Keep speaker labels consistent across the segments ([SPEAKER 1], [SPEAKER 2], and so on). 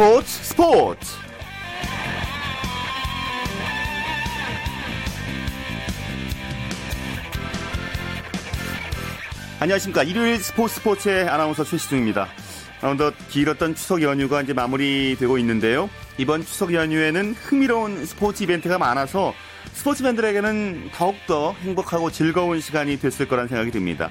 [SPEAKER 1] 스포츠 스포츠. 안녕하십니까. 일요일 스포츠 스포츠의 아나운서 최시중입니다. 어느덧 길었던 추석 연휴가 이제 마무리되고 있는데요. 이번 추석 연휴에는 흥미로운 스포츠 이벤트가 많아서 스포츠 팬들에게는 더욱더 행복하고 즐거운 시간이 됐을 거란 생각이 듭니다.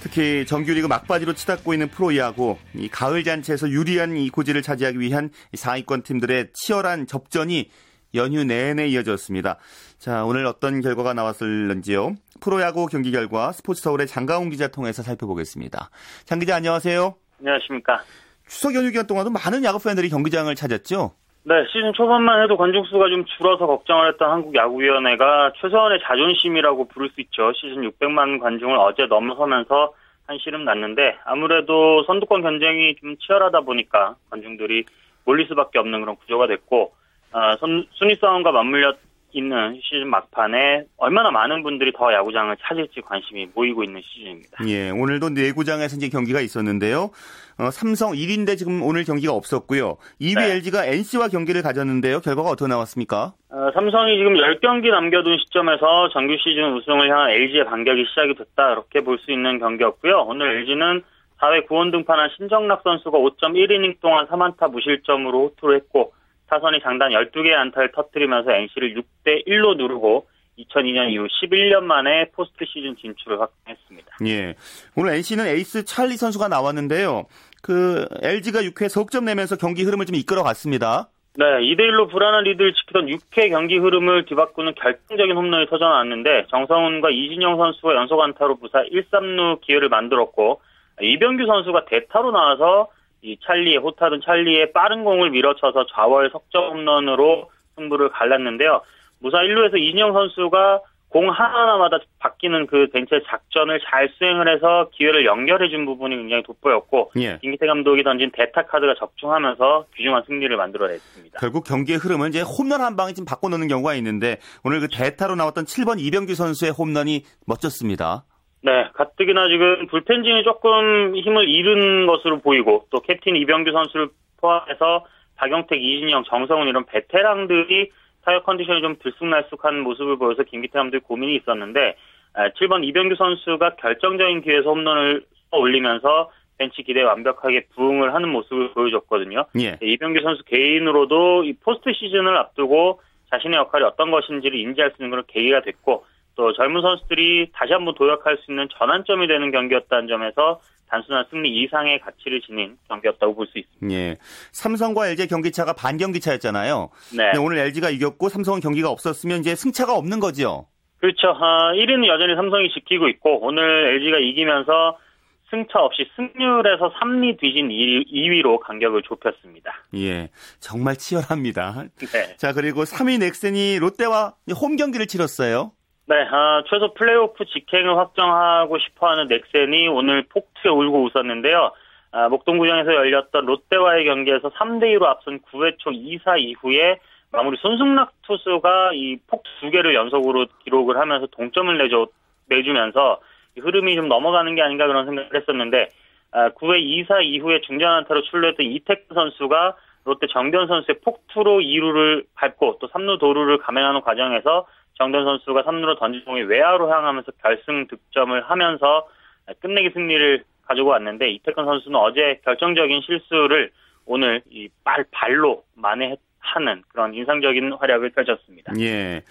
[SPEAKER 1] 특히 정규리그 막바지로 치닫고 있는 프로야구, 이 가을 잔치에서 유리한 이 고지를 차지하기 위한 4위권 팀들의 치열한 접전이 연휴 내내 이어졌습니다. 자, 오늘 어떤 결과가 나왔을런지요. 프로야구 경기 결과 스포츠 서울의 장가훈 기자 통해서 살펴보겠습니다. 장 기자 안녕하세요.
[SPEAKER 2] 안녕하십니까.
[SPEAKER 1] 추석 연휴 기간 동안도 많은 야구 팬들이 경기장을 찾았죠?
[SPEAKER 2] 네, 시즌 초반만 해도 관중 수가 좀 줄어서 걱정을 했던 한국 야구위원회가 최소한의 자존심이라고 부를 수 있죠. 시즌 600만 관중을 어제 넘어서면서 한시름 났는데 아무래도 선두권 경쟁이 좀 치열하다 보니까 관중들이 몰릴 수밖에 없는 그런 구조가 됐고 어, 선, 순위 싸움과 맞물려 있는 시즌 막판에 얼마나 많은 분들이 더 야구장을 찾을지 관심이 모이고 있는 시즌입니다.
[SPEAKER 1] 예, 오늘도 내구장에서 이제 경기가 있었는데요. 어, 삼성 1위인데 지금 오늘 경기가 없었고요. 2위 네. LG가 NC와 경기를 가졌는데요. 결과가 어떻게 나왔습니까?
[SPEAKER 2] 어, 삼성이 지금 10경기 남겨둔 시점에서 정규 시즌 우승을 향한 LG의 반격이 시작이 됐다. 이렇게 볼 수 있는 경기였고요. 오늘 LG는 4회 구원 등판한 신정락 선수가 5.1이닝 동안 3안타 무실점으로 호투를 했고 타선이 장단 12개의 안타를 터뜨리면서 NC를 6대 1로 누르고 2002년 이후 11년 만에 포스트 시즌 진출을 확정했습니다.
[SPEAKER 1] 예. 오늘 NC는 에이스 찰리 선수가 나왔는데요. 그 LG가 6회 석점 내면서 경기 흐름을 좀 이끌어 갔습니다.
[SPEAKER 2] 네, 2대 1로 불안한 리드를 지키던 6회 경기 흐름을 뒤바꾸는 결정적인 홈런이 터져나왔는데 정성훈과 이진영 선수가 연속 안타로 무사 1, 3루 기회를 만들었고 이병규 선수가 대타로 나와서 이 찰리의 호타든 찰리의 빠른 공을 밀어쳐서 좌월 석점 홈런으로 승부를 갈랐는데요. 무사 1루에서 이진영 선수가 공 하나하나마다 바뀌는 그 벤치의 작전을 잘 수행을 해서 기회를 연결해준 부분이 굉장히 돋보였고 예. 김기태 감독이 던진 대타 카드가 적중하면서 귀중한 승리를 만들어냈습니다.
[SPEAKER 1] 결국 경기의 흐름은 이제 홈런 한 방에 좀 바꿔놓는 경우가 있는데 오늘 그 대타로 나왔던 7번 이병규 선수의 홈런이 멋졌습니다.
[SPEAKER 2] 네, 가뜩이나 지금 불펜진이 조금 힘을 잃은 것으로 보이고 또 캡틴 이병규 선수를 포함해서 박용택, 이진영, 정성훈 이런 베테랑들이 타격 컨디션이 좀 들쑥날쑥한 모습을 보여서 김기태 감독이 고민이 있었는데 7번 이병규 선수가 결정적인 기회에서 홈런을 올리면서 벤치 기대에 완벽하게 부응을 하는 모습을 보여줬거든요. 예. 이병규 선수 개인으로도 이 포스트 시즌을 앞두고 자신의 역할이 어떤 것인지를 인지할 수 있는 그런 계기가 됐고 또 젊은 선수들이 다시 한번 도약할 수 있는 전환점이 되는 경기였다는 점에서 단순한 승리 이상의 가치를 지닌 경기였다고 볼 수 있습니다.
[SPEAKER 1] 예. 삼성과 LG 경기차가 반경기차였잖아요. 네. 오늘 LG가 이겼고 삼성은 경기가 없었으면 이제 승차가 없는 거죠.
[SPEAKER 2] 그렇죠. 아, 1위는 여전히 삼성이 지키고 있고 오늘 LG가 이기면서 승차 없이 승률에서 3리 뒤진 2위, 로 간격을 좁혔습니다.
[SPEAKER 1] 예, 정말 치열합니다. 네. 자, 그리고 3위 넥센이 롯데와 홈 경기를 치렀어요.
[SPEAKER 2] 네, 아, 최소 플레이오프 직행을 확정하고 싶어하는 넥센이 오늘 폭투에 울고 웃었는데요. 아, 목동구장에서 열렸던 롯데와의 경기에서 3대2로 앞선 9회 초 2사 이후에 마무리 손승락 투수가 이 폭투 두 개를 연속으로 기록을 하면서 동점을 내줘, 내주면서 흐름이 좀 넘어가는 게 아닌가 그런 생각을 했었는데 아, 9회 2사 이후에 중전안타로 출루했던 이태크 선수가 롯데 정변 선수의 폭투로 2루를 밟고 또 3루 도루를 감행하는 과정에서 정든 선수가 3루로 던진 공이 외야로 향하면서 결승 득점을 하면서 끝내기 승리를 가지고 왔는데 이태근 선수는 어제 결정적인 실수를 오늘 이 발, 발로 만회하는 그런 인상적인 활약을 펼쳤습니다.
[SPEAKER 1] 예.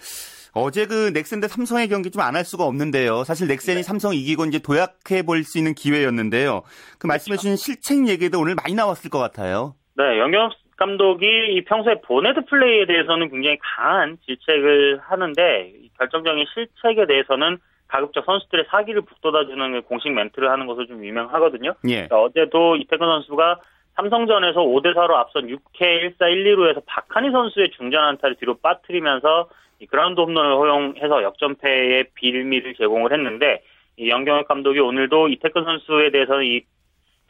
[SPEAKER 1] 어제 그 넥센 대 삼성의 경기 좀 안 할 수가 없는데요. 사실 넥센이 네. 삼성 이기고 이제 도약해 볼 수 있는 기회였는데요. 그 말씀해 주신 그렇죠. 실책 얘기도 오늘 많이 나왔을 것 같아요.
[SPEAKER 2] 네, 영경 감독이 평소에 보네드 플레이에 대해서는 굉장히 강한 질책을 하는데 결정적인 실책에 대해서는 가급적 선수들의 사기를 북돋아주는 공식 멘트를 하는 것으로 좀 유명하거든요. 예. 그러니까 어제도 이태근 선수가 삼성전에서 5대 4로 앞선 6회 1사 1, 2루에서 박한희 선수의 중전 안타를 뒤로 빠뜨리면서 그라운드 홈런을 허용해서 역전패의 빌미를 제공을 했는데 영경혁 감독이 오늘도 이태근 선수에 대해서는 이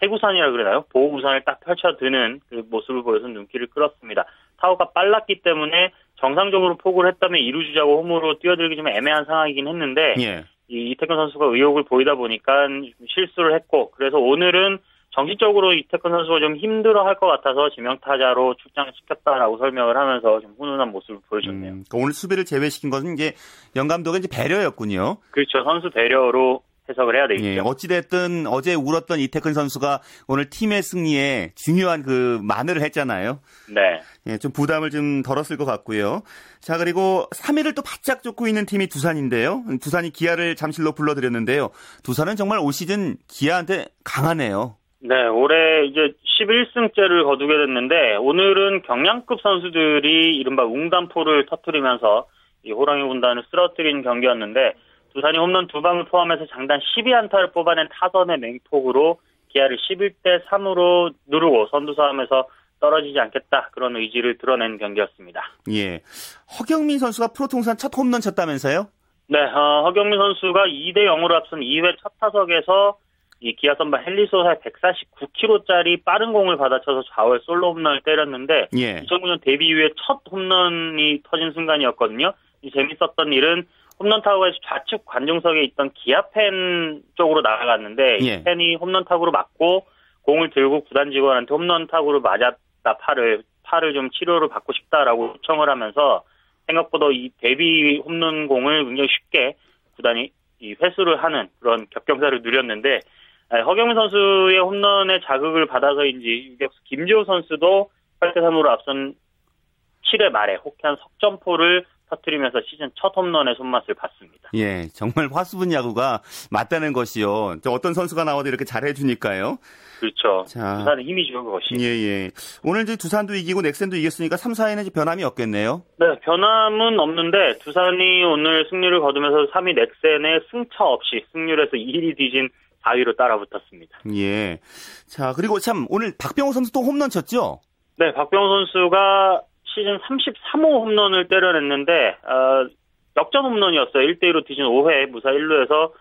[SPEAKER 2] 해구산이라 그러나요? 보호구산을 딱 펼쳐드는 그 모습을 보여서 눈길을 끌었습니다. 타워가 빨랐기 때문에 정상적으로 포구를 했다면 이루주자고 홈으로 뛰어들기 좀 애매한 상황이긴 했는데 예. 이 이태근 선수가 의욕을 보이다 보니까 실수를 했고 그래서 오늘은 정신적으로 이태근 선수가 좀 힘들어 할 것 같아서 지명타자로 출장을 시켰다라고 설명을 하면서 좀 훈훈한 모습을 보여줬네요. 음,
[SPEAKER 1] 그러니까 오늘 수비를 제외시킨 것은 이제 염 감독의 이제 배려였군요.
[SPEAKER 2] 그렇죠. 선수 배려로 해석을 해야 되겠죠. 예,
[SPEAKER 1] 어찌됐든 어제 울었던 이택근 선수가 오늘 팀의 승리에 중요한 그 만회를 했잖아요.
[SPEAKER 2] 네.
[SPEAKER 1] 예, 좀 부담을 좀 덜었을 것 같고요. 자, 그리고 3위를 또 바짝 쫓고 있는 팀이 두산인데요. 두산이 기아를 잠실로 불러들였는데요. 두산은 정말 올 시즌 기아한테 강하네요.
[SPEAKER 2] 네, 올해 이제 11승째를 거두게 됐는데 오늘은 경량급 선수들이 이른바 융단포를 터뜨리면서 이 호랑이 군단을 쓰러뜨린 경기였는데 두산이 홈런 두 방을 포함해서 장단 12안타를 뽑아낸 타선의 맹폭으로 기아를 11대 3으로 누르고 선두 싸움에서 떨어지지 않겠다 그런 의지를 드러낸 경기였습니다.
[SPEAKER 1] 예, 허경민 선수가 프로 통산 첫 홈런 쳤다면서요?
[SPEAKER 2] 네, 어, 허경민 선수가 2대 0으로 앞선 2회 첫 타석에서 이 기아 선발 헨리소사의 149km짜리 빠른 공을 받아쳐서 좌월 솔로 홈런을 때렸는데 예. 2009년 데뷔 이후에 첫 홈런이 터진 순간이었거든요. 이 재밌었던 일은 홈런 타구에서 좌측 관중석에 있던 기아 팬 쪽으로 나아갔는데 예. 이 팬이 홈런 타구로 맞고 공을 들고 구단 직원한테 홈런 타구로 맞았다 팔을 팔을 좀 치료를 받고 싶다라고 요청을 하면서 생각보다 이 데뷔 홈런 공을 굉장히 쉽게 구단이 이 회수를 하는 그런 격경사를 누렸는데 허경민 선수의 홈런의 자극을 받아서인지 유격수 김지호 선수도 8대 3으로 앞선 7회 말에 호쾌한 석점포를 터트리면서 시즌 첫 홈런의 손맛을 봤습니다.
[SPEAKER 1] 예, 정말 화수분 야구가 맞다는 것이요. 어떤 선수가 나와도 이렇게 잘해주니까요.
[SPEAKER 2] 그렇죠. 자, 두산의 힘이죠, 그것이.
[SPEAKER 1] 예, 예. 오늘 이제 두산도 이기고 넥센도 이겼으니까 3, 4위는 변함이 없겠네요.
[SPEAKER 2] 네, 변함은 없는데 두산이 오늘 승리를 거두면서 3위 넥센의 승차 없이 승률에서 1위 뒤진 4위로 따라붙었습니다.
[SPEAKER 1] 예. 자, 그리고 참 오늘 박병호 선수 또 홈런 쳤죠?
[SPEAKER 2] 네, 박병호 선수가 시즌 33호 홈런을 때려냈는데 어, 역전 홈런이었어요. 1대1로 뒤진 5회 무사 1루에서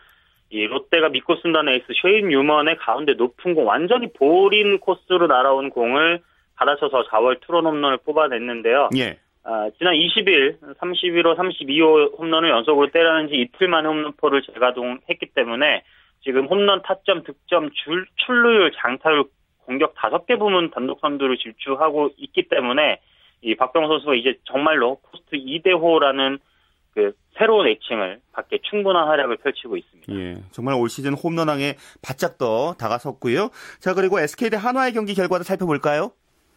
[SPEAKER 2] 이 롯데가 믿고 쓴다는 에이스 쉐인 유먼의 가운데 높은 공 완전히 볼인 코스로 날아온 공을 받아쳐서 좌월 투런 홈런을 뽑아냈는데요.
[SPEAKER 1] 예.
[SPEAKER 2] 아, 지난 20일 31호, 32호 홈런을 연속으로 때렸는지 이틀 만에 홈런포를 재가동했기 때문에 지금 홈런 타점, 득점, 줄, 출루율, 장타율, 공격 5개 부문 단독 선두를 질주하고 있기 때문에 이 박병호 선수가 이제 정말로 포스트 이대호라는 그 새로운 애칭을 받게 충분한 활약을 펼치고 있습니다.
[SPEAKER 1] 예, 정말 올 시즌 홈런왕에 바짝 더 다가섰고요. 자, 그리고 SK 대 한화의 경기 결과도 살펴볼까요?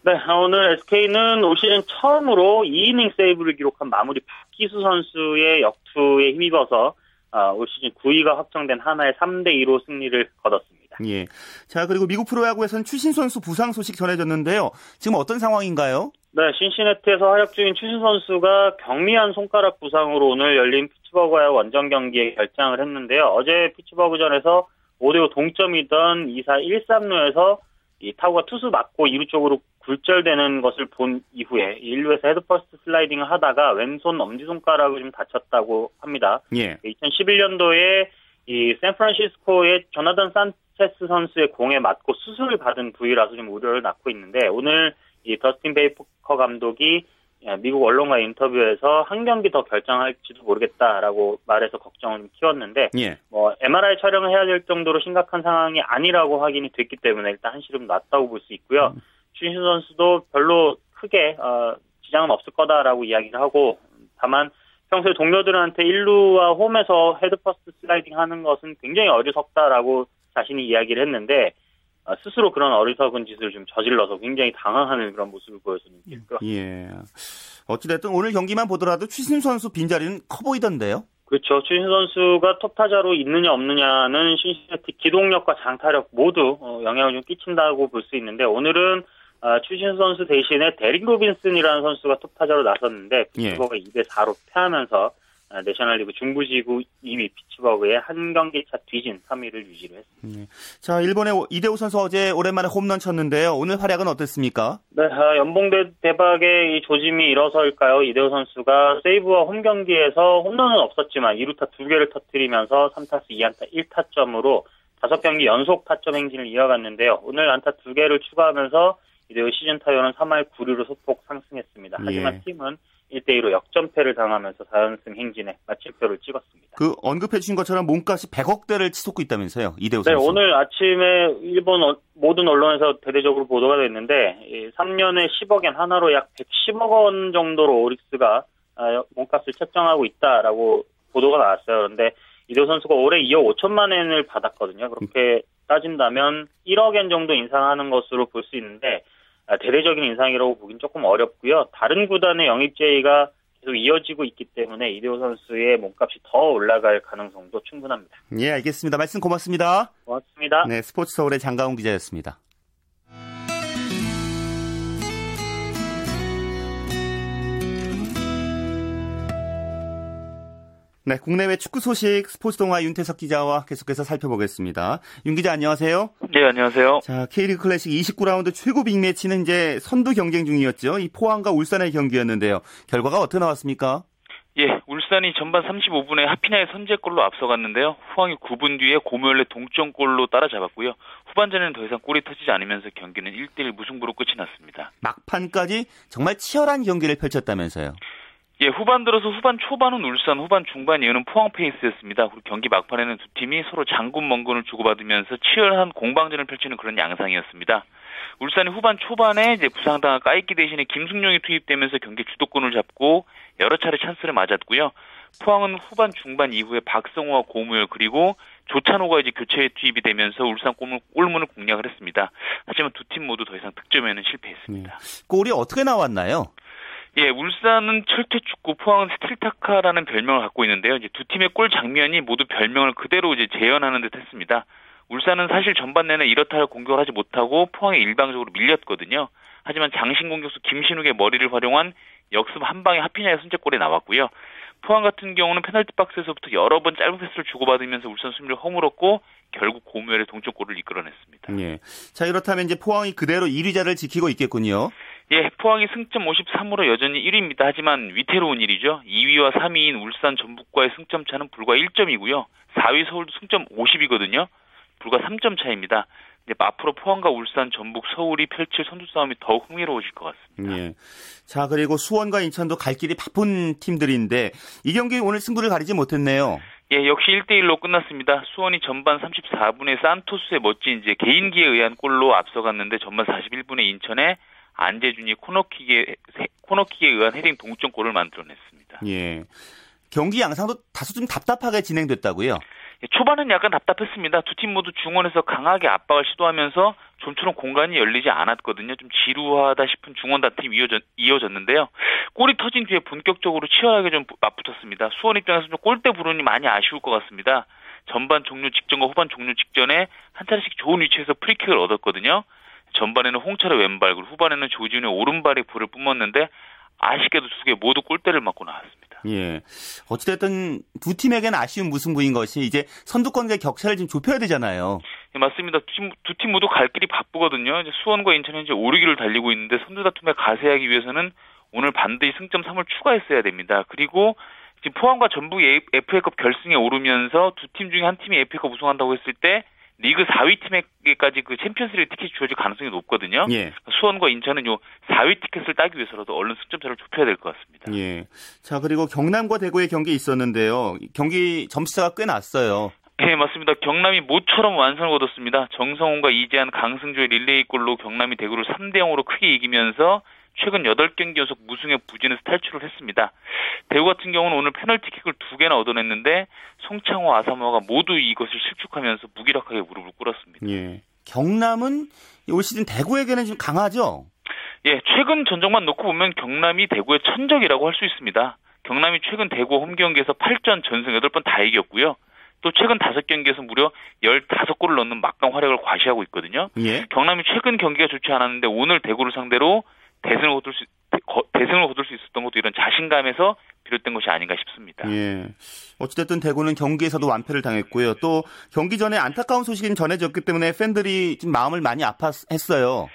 [SPEAKER 2] 네, 오늘 SK는 올 시즌 처음으로 2이닝 세이브를 기록한 마무리 박희수 선수의 역투에 힘입어서 아, 올 시즌 9위가 확정된 한화에 3대 2로 승리를 거뒀습니다.
[SPEAKER 1] 예. 자, 그리고 미국 프로야구에서는 추신수 선수 부상 소식 전해졌는데요. 지금 어떤 상황인가요?
[SPEAKER 2] 네, 신시내티에서 활약 중인 추신수 선수가 경미한 손가락 부상으로 오늘 열린 피츠버그와의 원정 경기에 결장을 했는데요. 어제 피츠버그전에서 5대5 동점이던 2사 1-3루에서 이 타구가 투수 맞고 2루 쪽으로 굴절되는 것을 본 이후에 1루에서 헤드퍼스트 슬라이딩을 하다가 왼손 엄지손가락을 좀 다쳤다고 합니다.
[SPEAKER 1] 예.
[SPEAKER 2] 2011년도에 이 샌프란시스코의 조나단 산 체스 선수의 공에 맞고 수술을 받은 부위라서 좀 우려를 낳고 있는데 오늘 이 더스틴 베이커 감독이 미국 언론과 인터뷰에서 한 경기 더 결정할지도 모르겠다라고 말해서 걱정을 좀 키웠는데
[SPEAKER 1] 예.
[SPEAKER 2] 뭐 MRI 촬영을 해야 될 정도로 심각한 상황이 아니라고 확인이 됐기 때문에 일단 한시름 낫다고 볼 수 있고요. 음. 추신수 선수도 별로 크게 어, 지장은 없을 거다라고 이야기를 하고 다만 평소에 동료들한테 1루와 홈에서 헤드퍼스트 슬라이딩 하는 것은 굉장히 어리석다라고 자신이 이야기를 했는데 어, 스스로 그런 어리석은 짓을 좀 저질러서 굉장히 당황하는 그런 모습을
[SPEAKER 1] 것 예. 어찌됐든 오늘 경기만 보더라도 추신수 선수 빈자리는 커 보이던데요?
[SPEAKER 2] 그렇죠. 추신수 선수가 톱타자로 있느냐 없느냐는 신시내티 기동력과 장타력 모두 어, 영향을 좀 끼친다고 볼 수 있는데 오늘은 어, 추신수 선수 대신에 데릭 로빈슨이라는 선수가 톱타자로 나섰는데 피츠버그에 예. 2대 4로 패하면서 아, 내셔널리그 중부지구 2위 피츠버그에 한 경기 차 뒤진 3위를 유지를 했습니다. 네.
[SPEAKER 1] 자, 일본의 이대호 선수 어제 오랜만에 홈런 쳤는데요. 오늘 활약은 어땠습니까?
[SPEAKER 2] 네, 아, 연봉대 대박의 이 조짐이 일어서일까요? 이대호 선수가 세이부와 홈 경기에서 홈런은 없었지만 2루타 2개를 터뜨리면서 3타수 2안타 1타점으로 5경기 연속 타점 행진을 이어갔는데요. 오늘 안타 2개를 추가하면서 이대호 시즌 타율은 3할 9리로 소폭 상승했습니다. 하지만 예. 팀은 1대2로 역전패를 당하면서 4연승 행진에 마침표를 찍었습니다.
[SPEAKER 1] 그 언급해 주신 것처럼 몸값이 100억대를 치솟고 있다면서요. 이대호
[SPEAKER 2] 네,
[SPEAKER 1] 선수.
[SPEAKER 2] 오늘 아침에 일본 어, 모든 언론에서 대대적으로 보도가 됐는데 3년에 10억엔 하나로 약 110억 원 정도로 오릭스가 아, 몸값을 책정하고 있다라고 보도가 나왔어요. 그런데 이대호 선수가 올해 2억 5천만 엔을 받았거든요. 그렇게 따진다면 1억엔 정도 인상하는 것으로 볼 수 있는데 아, 대대적인 인상이라고 보긴 조금 어렵고요. 다른 구단의 영입 제의가 계속 이어지고 있기 때문에 이대호 선수의 몸값이 더 올라갈 가능성도 충분합니다.
[SPEAKER 1] 예, 알겠습니다. 말씀 고맙습니다.
[SPEAKER 2] 고맙습니다.
[SPEAKER 1] 네, 스포츠 서울의 장가훈 기자였습니다. 네, 국내외 축구 소식 스포츠 동화 윤태석 기자와 계속해서 살펴보겠습니다. 윤 기자 안녕하세요.
[SPEAKER 3] 네, 안녕하세요.
[SPEAKER 1] 자, K리그 클래식 29라운드 최고 빅매치는 이제 선두 경쟁 중이었죠. 이 포항과 울산의 경기였는데요. 결과가 어떻게 나왔습니까?
[SPEAKER 3] 예, 울산이 전반 35분에 하피냐의 선제골로 앞서갔는데요. 포항이 9분 뒤에 고묘일의 동점골로 따라잡았고요. 후반전에는 더 이상 골이 터지지 않으면서 경기는 1대1 무승부로 끝이 났습니다.
[SPEAKER 1] 막판까지 정말 치열한 경기를 펼쳤다면서요.
[SPEAKER 3] 예, 후반 들어서 후반 초반은 울산, 후반 중반 이후는 포항 페이스였습니다. 그리고 경기 막판에는 두 팀이 서로 장군 먼군을 주고받으면서 치열한 공방전을 펼치는 그런 양상이었습니다. 울산이 후반 초반에 이제 부상당한 까이기 대신에 김승용이 투입되면서 경기 주도권을 잡고 여러 차례 찬스를 맞았고요. 포항은 후반 중반 이후에 박성호와 고무열 그리고 조찬호가 이제 교체에 투입이 되면서 울산 골문, 골문을 공략을 했습니다. 하지만 두 팀 모두 더 이상 득점에는 실패했습니다.
[SPEAKER 1] 네. 골이 어떻게 나왔나요?
[SPEAKER 3] 예, 울산은 철퇴축구, 포항은 스틸타카라는 별명을 갖고 있는데요. 이제 두 팀의 골 장면이 모두 별명을 그대로 이제 재현하는 듯 했습니다. 울산은 사실 전반 내내 이렇다 할 공격을 하지 못하고 포항에 일방적으로 밀렸거든요. 하지만 장신 공격수 김신욱의 머리를 활용한 역습 한 방에 하피냐의 선제골이 나왔고요. 포항 같은 경우는 페널티 박스에서부터 여러 번 짧은 패스를 주고받으면서 울산 수비를 허물었고 결국 고무열의 동점골을 이끌어냈습니다.
[SPEAKER 1] 예. 자, 이렇다면 이제 포항이 그대로 1위자를 지키고 있겠군요.
[SPEAKER 3] 예, 포항이 승점 53으로 여전히 1위입니다. 하지만 위태로운 일이죠. 2위와 3위인 울산 전북과의 승점 차는 불과 1점이고요. 4위 서울도 승점 50이거든요. 불과 3점 차입니다. 이제 앞으로 포항과 울산, 전북, 서울이 펼칠 선두 싸움이 더욱 흥미로워질 것 같습니다.
[SPEAKER 1] 예. 자, 그리고 수원과 인천도 갈 길이 바쁜 팀들인데 이 경기 오늘 승부를 가리지 못했네요.
[SPEAKER 3] 예, 역시 1대1로 끝났습니다. 수원이 전반 34분에 산토스의 멋진 이제 개인기에 의한 골로 앞서갔는데 전반 41분에 인천에 안재준이 코너킥에 코너킥에 의한 헤딩 동점골을 만들어냈습니다.
[SPEAKER 1] 예. 경기 양상도 다소 좀 답답하게 진행됐다고요?
[SPEAKER 3] 예, 초반은 약간 답답했습니다. 두 팀 모두 중원에서 강하게 압박을 시도하면서 좀처럼 공간이 열리지 않았거든요. 좀 지루하다 싶은 중원 다툼이 이어졌, 는데요 골이 터진 뒤에 본격적으로 치열하게 좀 맞붙었습니다. 수원 입장에서 좀 골대 불운이 많이 아쉬울 것 같습니다. 전반 종료 직전과 후반 종료 직전에 한 차례씩 좋은 위치에서 프리킥을 얻었거든요. 전반에는 홍철의 왼발, 그리고 후반에는 조지훈의 오른발이 불을 뿜었는데 아쉽게도 두 개 모두 골대를 맞고 나왔습니다.
[SPEAKER 1] 예. 어찌됐든 두 팀에게는 아쉬운 무승부인 것이 이제 선두권과의 격차를 좀 좁혀야 되잖아요.
[SPEAKER 3] 네, 맞습니다. 두 팀 모두 갈 길이 바쁘거든요. 이제 수원과 인천은 5, 6위를 달리고 있는데 선두 다툼에 가세하기 위해서는 오늘 반드시 승점 3을 추가했어야 됩니다. 그리고 지금 포항과 전북이 FA컵 결승에 오르면서 두 팀 중에 한 팀이 FA컵 우승한다고 했을 때 리그 4위 팀에게까지 그 챔피언스리그 티켓이 주어질 가능성이 높거든요. 예. 수원과 인천은 요 4위 티켓을 따기 위해서라도 얼른 승점차를 좁혀야 될 것 같습니다.
[SPEAKER 1] 예. 자 그리고 경남과 대구의 경기 있었는데요. 경기 점수차가 꽤 났어요.
[SPEAKER 3] 네, 맞습니다. 경남이 모처럼 완성을 거뒀습니다. 정성훈과 이재한, 강승주의 릴레이 골로 경남이 대구를 3대 0으로 크게 이기면서 최근 8경기 연속 무승의 부진에서 탈출을 했습니다. 대구 같은 경우는 오늘 페널티킥을 두 개나 얻어냈는데 송창호, 아사모가 모두 이것을 실축하면서 무기력하게 무릎을 꿇었습니다.
[SPEAKER 1] 예. 경남은 올 시즌 대구에게는 좀 강하죠?
[SPEAKER 3] 예, 최근 전적만 놓고 보면 경남이 대구의 천적이라고 할 수 있습니다. 경남이 최근 대구 홈 경기에서 8전 전승 8번 다 이겼고요. 또 최근 5경기에서 무려 15골을 넣는 막강 활약을 과시하고 있거든요. 예. 경남이 최근 경기가 좋지 않았는데 오늘 대구를 상대로 대승을 거둘 수 대승을 거둘 수 있었던 것도 이런 자신감에서 비롯된 것이 아닌가 싶습니다.
[SPEAKER 1] 예. 어찌됐든 대구는 경기에서도 완패를 당했고요. 또 경기 전에 안타까운 소식이 전해졌기 때문에 팬들이 좀 마음을 많이 아팠어요.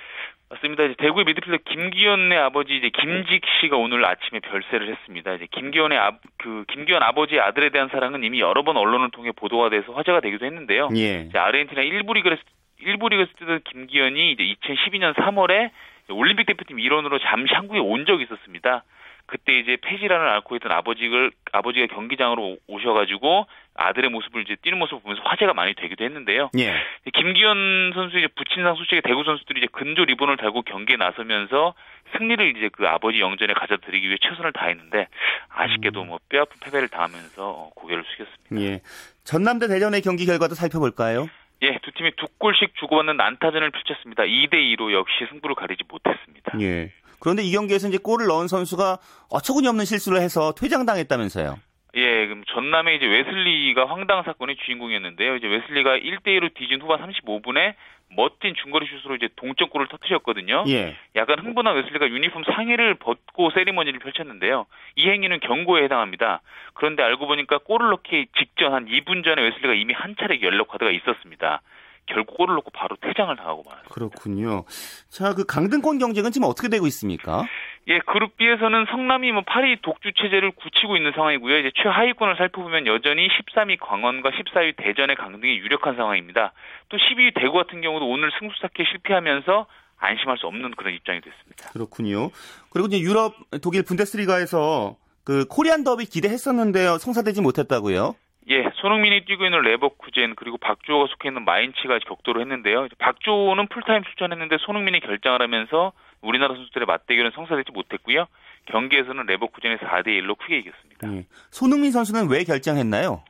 [SPEAKER 3] 맞습니다. 이제 대구의 미드필더 김기현의 아버지 이제 김직 씨가 오늘 아침에 별세를 했습니다. 이제 김기현의 아, 그 김기현 아버지의 아들에 대한 사랑은 이미 여러 번 언론을 통해 보도가 돼서 화제가 되기도 했는데요. 예. 이제 아르헨티나 1부 리그에서 1부 리그에서 뛰던 김기현이 이제 2012년 3월에 올림픽 대표팀 일원으로 잠시 한국에 온 적이 있었습니다. 그때 이제 폐질환을 앓고 있던 아버지를 아버지가 경기장으로 오셔가지고 아들의 모습을 이제 뛰는 모습을 보면서 화제가 많이 되기도 했는데요.
[SPEAKER 1] 예.
[SPEAKER 3] 김기현 선수 이제 부친상 소식에 대구 선수들이 이제 근조 리본을 달고 경기에 나서면서 승리를 이제 그 아버지 영전에 가져드리기 위해 최선을 다했는데 아쉽게도 뭐 뼈아픈 패배를 당하면서 고개를 숙였습니다.
[SPEAKER 1] 예. 전남대 대전의 경기 결과도 살펴볼까요?
[SPEAKER 3] 예, 두 팀이 두 골씩 주고받는 난타전을 펼쳤습니다. 2대 2로 역시 승부를 가리지 못했습니다.
[SPEAKER 1] 예. 그런데 이 경기에서 이제 골을 넣은 선수가 어처구니 없는 실수를 해서 퇴장당했다면서요.
[SPEAKER 3] 예, 그럼 전남의 이제 웨슬리가 황당 사건의 주인공이었는데요. 이제 웨슬리가 1대 1로 뒤진 후반 35분에 멋진 중거리 슛으로 이제 동점골을 터뜨렸거든요.
[SPEAKER 1] 예.
[SPEAKER 3] 약간 흥분한 웨슬리가 유니폼 상의를 벗고 세리머니를 펼쳤는데요. 이 행위는 경고에 해당합니다. 그런데 알고 보니까 골을 넣기 직전 한 2분 전에 웨슬리가 이미 한 차례 연료 카드가 있었습니다. 결국 골을 넣고 바로 퇴장을 당하고 말았습니다.
[SPEAKER 1] 그렇군요. 자, 그 강등권 경쟁은 지금 어떻게 되고 있습니까?
[SPEAKER 3] 예, 그룹 B에서는 성남이 뭐 8위 독주 체제를 굳히고 있는 상황이고요. 이제 최하위권을 살펴보면 여전히 13위 광원과 14위 대전의 강등이 유력한 상황입니다. 또 12위 대구 같은 경우도 오늘 승수 쌓기에 실패하면서 안심할 수 없는 그런 입장이 됐습니다.
[SPEAKER 1] 그렇군요. 그리고 이제 유럽 독일 분데스리가에서 그 코리안 더비 기대했었는데요. 성사되지 못했다고요?
[SPEAKER 3] 예, 손흥민이 뛰고 있는 레버쿠젠 그리고 박주호가 속해 있는 마인츠가 격돌을 했는데요. 박주호는 풀타임 출전했는데 손흥민이 결장을 하면서 우리나라 선수들의 맞대결은 성사되지 못했고요. 경기에서는 레버쿠젠이 4대 1로 크게 이겼습니다.
[SPEAKER 1] 예. 손흥민 선수는 왜 결장했나요?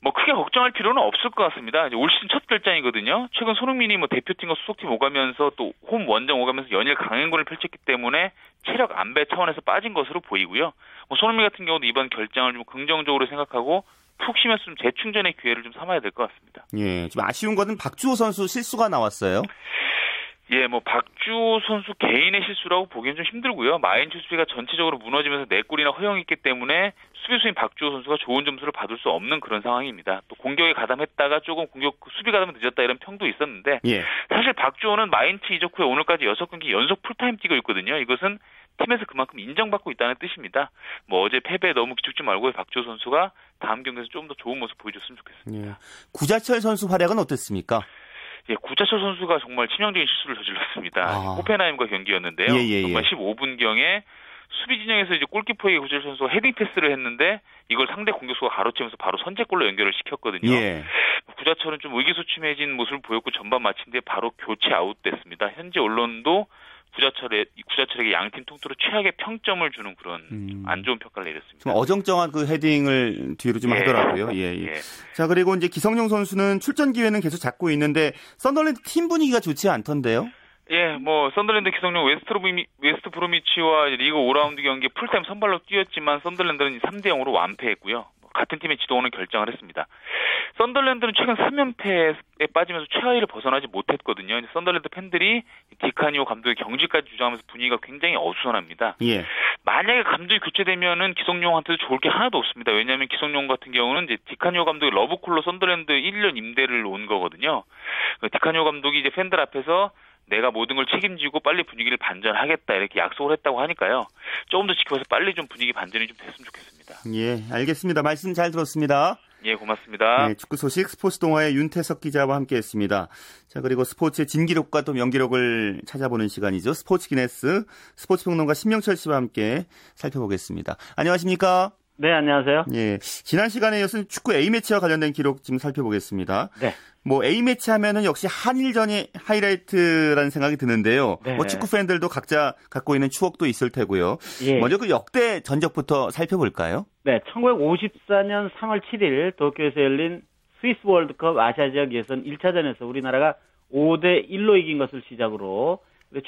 [SPEAKER 3] 뭐 크게 걱정할 필요는 없을 것 같습니다. 올 시즌 첫 결장이거든요. 최근 손흥민이 뭐 대표팀과 소속팀 오가면서 또 홈 원정 오가면서 연일 강행군을 펼쳤기 때문에 체력 안배 차원에서 빠진 것으로 보이고요. 뭐 손흥민 같은 경우도 이번 결장을 좀 긍정적으로 생각하고 푹 쉬면서 좀 재충전의 기회를 좀 삼아야 될 것 같습니다.
[SPEAKER 1] 예, 좀 아쉬운 것은 박주호 선수 실수가 나왔어요.
[SPEAKER 3] 예, 뭐 박주호 선수 개인의 실수라고 보기엔 좀 힘들고요. 마인츠 수비가 전체적으로 무너지면서 네 골이나 허용했기 때문에 수비수인 박주호 선수가 좋은 점수를 받을 수 없는 그런 상황입니다. 또 공격에 가담했다가 조금 공격 수비 가담이 늦었다 이런 평도 있었는데
[SPEAKER 1] 예.
[SPEAKER 3] 사실 박주호는 마인츠 이적 후에 오늘까지 6경기 연속 풀타임 뛰고 있거든요. 이것은 팀에서 그만큼 인정받고 있다는 뜻입니다. 뭐 어제 패배에 너무 기죽지 말고 박주호 선수가 다음 경기에서 좀 더 좋은 모습 보여줬으면 좋겠습니다.
[SPEAKER 1] 예. 구자철 선수 활약은 어땠습니까?
[SPEAKER 3] 예, 구자철 선수가 정말 치명적인 실수를 저질렀습니다.
[SPEAKER 1] 아.
[SPEAKER 3] 호펜하임과 경기였는데요.
[SPEAKER 1] 예, 예, 예.
[SPEAKER 3] 정말 15분 경에 수비 진영에서 이제 골키퍼에게 구자철 선수가 헤딩 패스를 했는데 이걸 상대 공격수가 가로채면서 바로 선제골로 연결을 시켰거든요.
[SPEAKER 1] 예.
[SPEAKER 3] 구자철은 좀 의기소침해진 모습을 보였고 전반 마친 뒤에 바로 교체 아웃됐습니다. 현재 언론도 구자철의 구자철에게 양팀 통틀어 최악의 평점을 주는 그런
[SPEAKER 1] 음.
[SPEAKER 3] 안 좋은 평가를 내렸습니다.
[SPEAKER 1] 좀 어정쩡한 그 헤딩을 뒤로 좀
[SPEAKER 3] 예.
[SPEAKER 1] 하더라고요. 예, 예.
[SPEAKER 3] 예.
[SPEAKER 1] 자, 그리고 이제 기성용 선수는 출전 기회는 계속 잡고 있는데 썬더랜드 팀 분위기가 좋지 않던데요.
[SPEAKER 3] 예, 뭐 썬더랜드 기성용 웨스트로미 웨스트 브로미치와 리그 5라운드 경기 풀타임 선발로 뛰었지만 썬더랜드는 3대 0으로 완패했고요. 뭐 같은 팀의 지동원은 결장을 했습니다. 썬더랜드는 최근 3연패에 빠지면서 최하위를 벗어나지 못했거든요. 이제 썬더랜드 팬들이 디카니오 감독의 경질까지 주장하면서 분위기가 굉장히 어수선합니다.
[SPEAKER 1] 예.
[SPEAKER 3] 만약에 감독이 교체되면은 기성용한테도 좋을 게 하나도 없습니다. 왜냐하면 기성용 같은 경우는 이제 디카니오 감독이 러브콜로 썬더랜드 1년 임대를 온 거거든요. 그 디카니오 감독이 이제 팬들 앞에서 내가 모든 걸 책임지고 빨리 분위기를 반전하겠다 이렇게 약속을 했다고 하니까요. 조금 더 지켜서 빨리 좀 분위기 반전이 좀 됐으면 좋겠습니다.
[SPEAKER 1] 예, 알겠습니다. 말씀 잘 들었습니다.
[SPEAKER 3] 예, 고맙습니다.
[SPEAKER 1] 네, 축구 소식 스포츠 동아의 윤태석 기자와 함께했습니다. 자 그리고 스포츠의 진기록과 또 명기록을 찾아보는 시간이죠. 스포츠 기네스 스포츠 평론가 신명철 씨와 함께 살펴보겠습니다. 안녕하십니까?
[SPEAKER 4] 네, 안녕하세요.
[SPEAKER 1] 예, 지난 시간에 이어서 축구 A 매치와 관련된 기록 지금 살펴보겠습니다.
[SPEAKER 4] 네.
[SPEAKER 1] 뭐 A 매치 하면은 역시 한일전이 하이라이트라는 생각이 드는데요.
[SPEAKER 4] 네.
[SPEAKER 1] 뭐 축구 팬들도 각자 갖고 있는 추억도 있을 테고요.
[SPEAKER 4] 예.
[SPEAKER 1] 먼저 그 역대 전적부터 살펴볼까요?
[SPEAKER 4] 네, 1954년 3월 7일 도쿄에서 열린 스위스 월드컵 아시아 지역 예선 1차전에서 우리나라가 5대 1로 이긴 것을 시작으로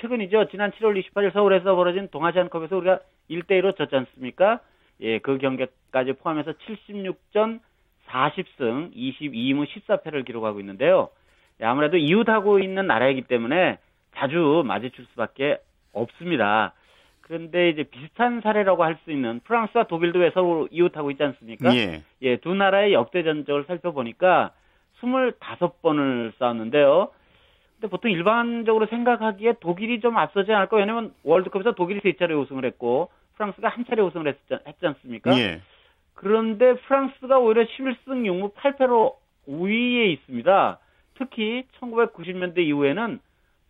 [SPEAKER 4] 최근이죠. 지난 7월 28일 서울에서 벌어진 동아시안컵에서 우리가 1대 1로 졌지 않습니까? 예, 그 경기까지 포함해서 76전 40승 22무 14패를 기록하고 있는데요. 예, 아무래도 이웃하고 있는 나라이기 때문에 자주 마주칠 수밖에 없습니다. 그런데 이제 비슷한 사례라고 할 수 있는 프랑스와 독일도 왜 서로 이웃하고 있지 않습니까?
[SPEAKER 1] 예.
[SPEAKER 4] 예, 두 나라의 역대 전적을 살펴보니까 25번을 싸웠는데요. 근데 보통 일반적으로 생각하기에 독일이 좀 앞서지 않을까? 왜냐면 월드컵에서 독일이 세 차례 우승을 했고 프랑스가 한 차례 우승을 했지, 했지 않습니까?
[SPEAKER 1] 예.
[SPEAKER 4] 그런데 프랑스가 오히려 11승 6무 8패로 우위에 있습니다. 특히 1990년대 이후에는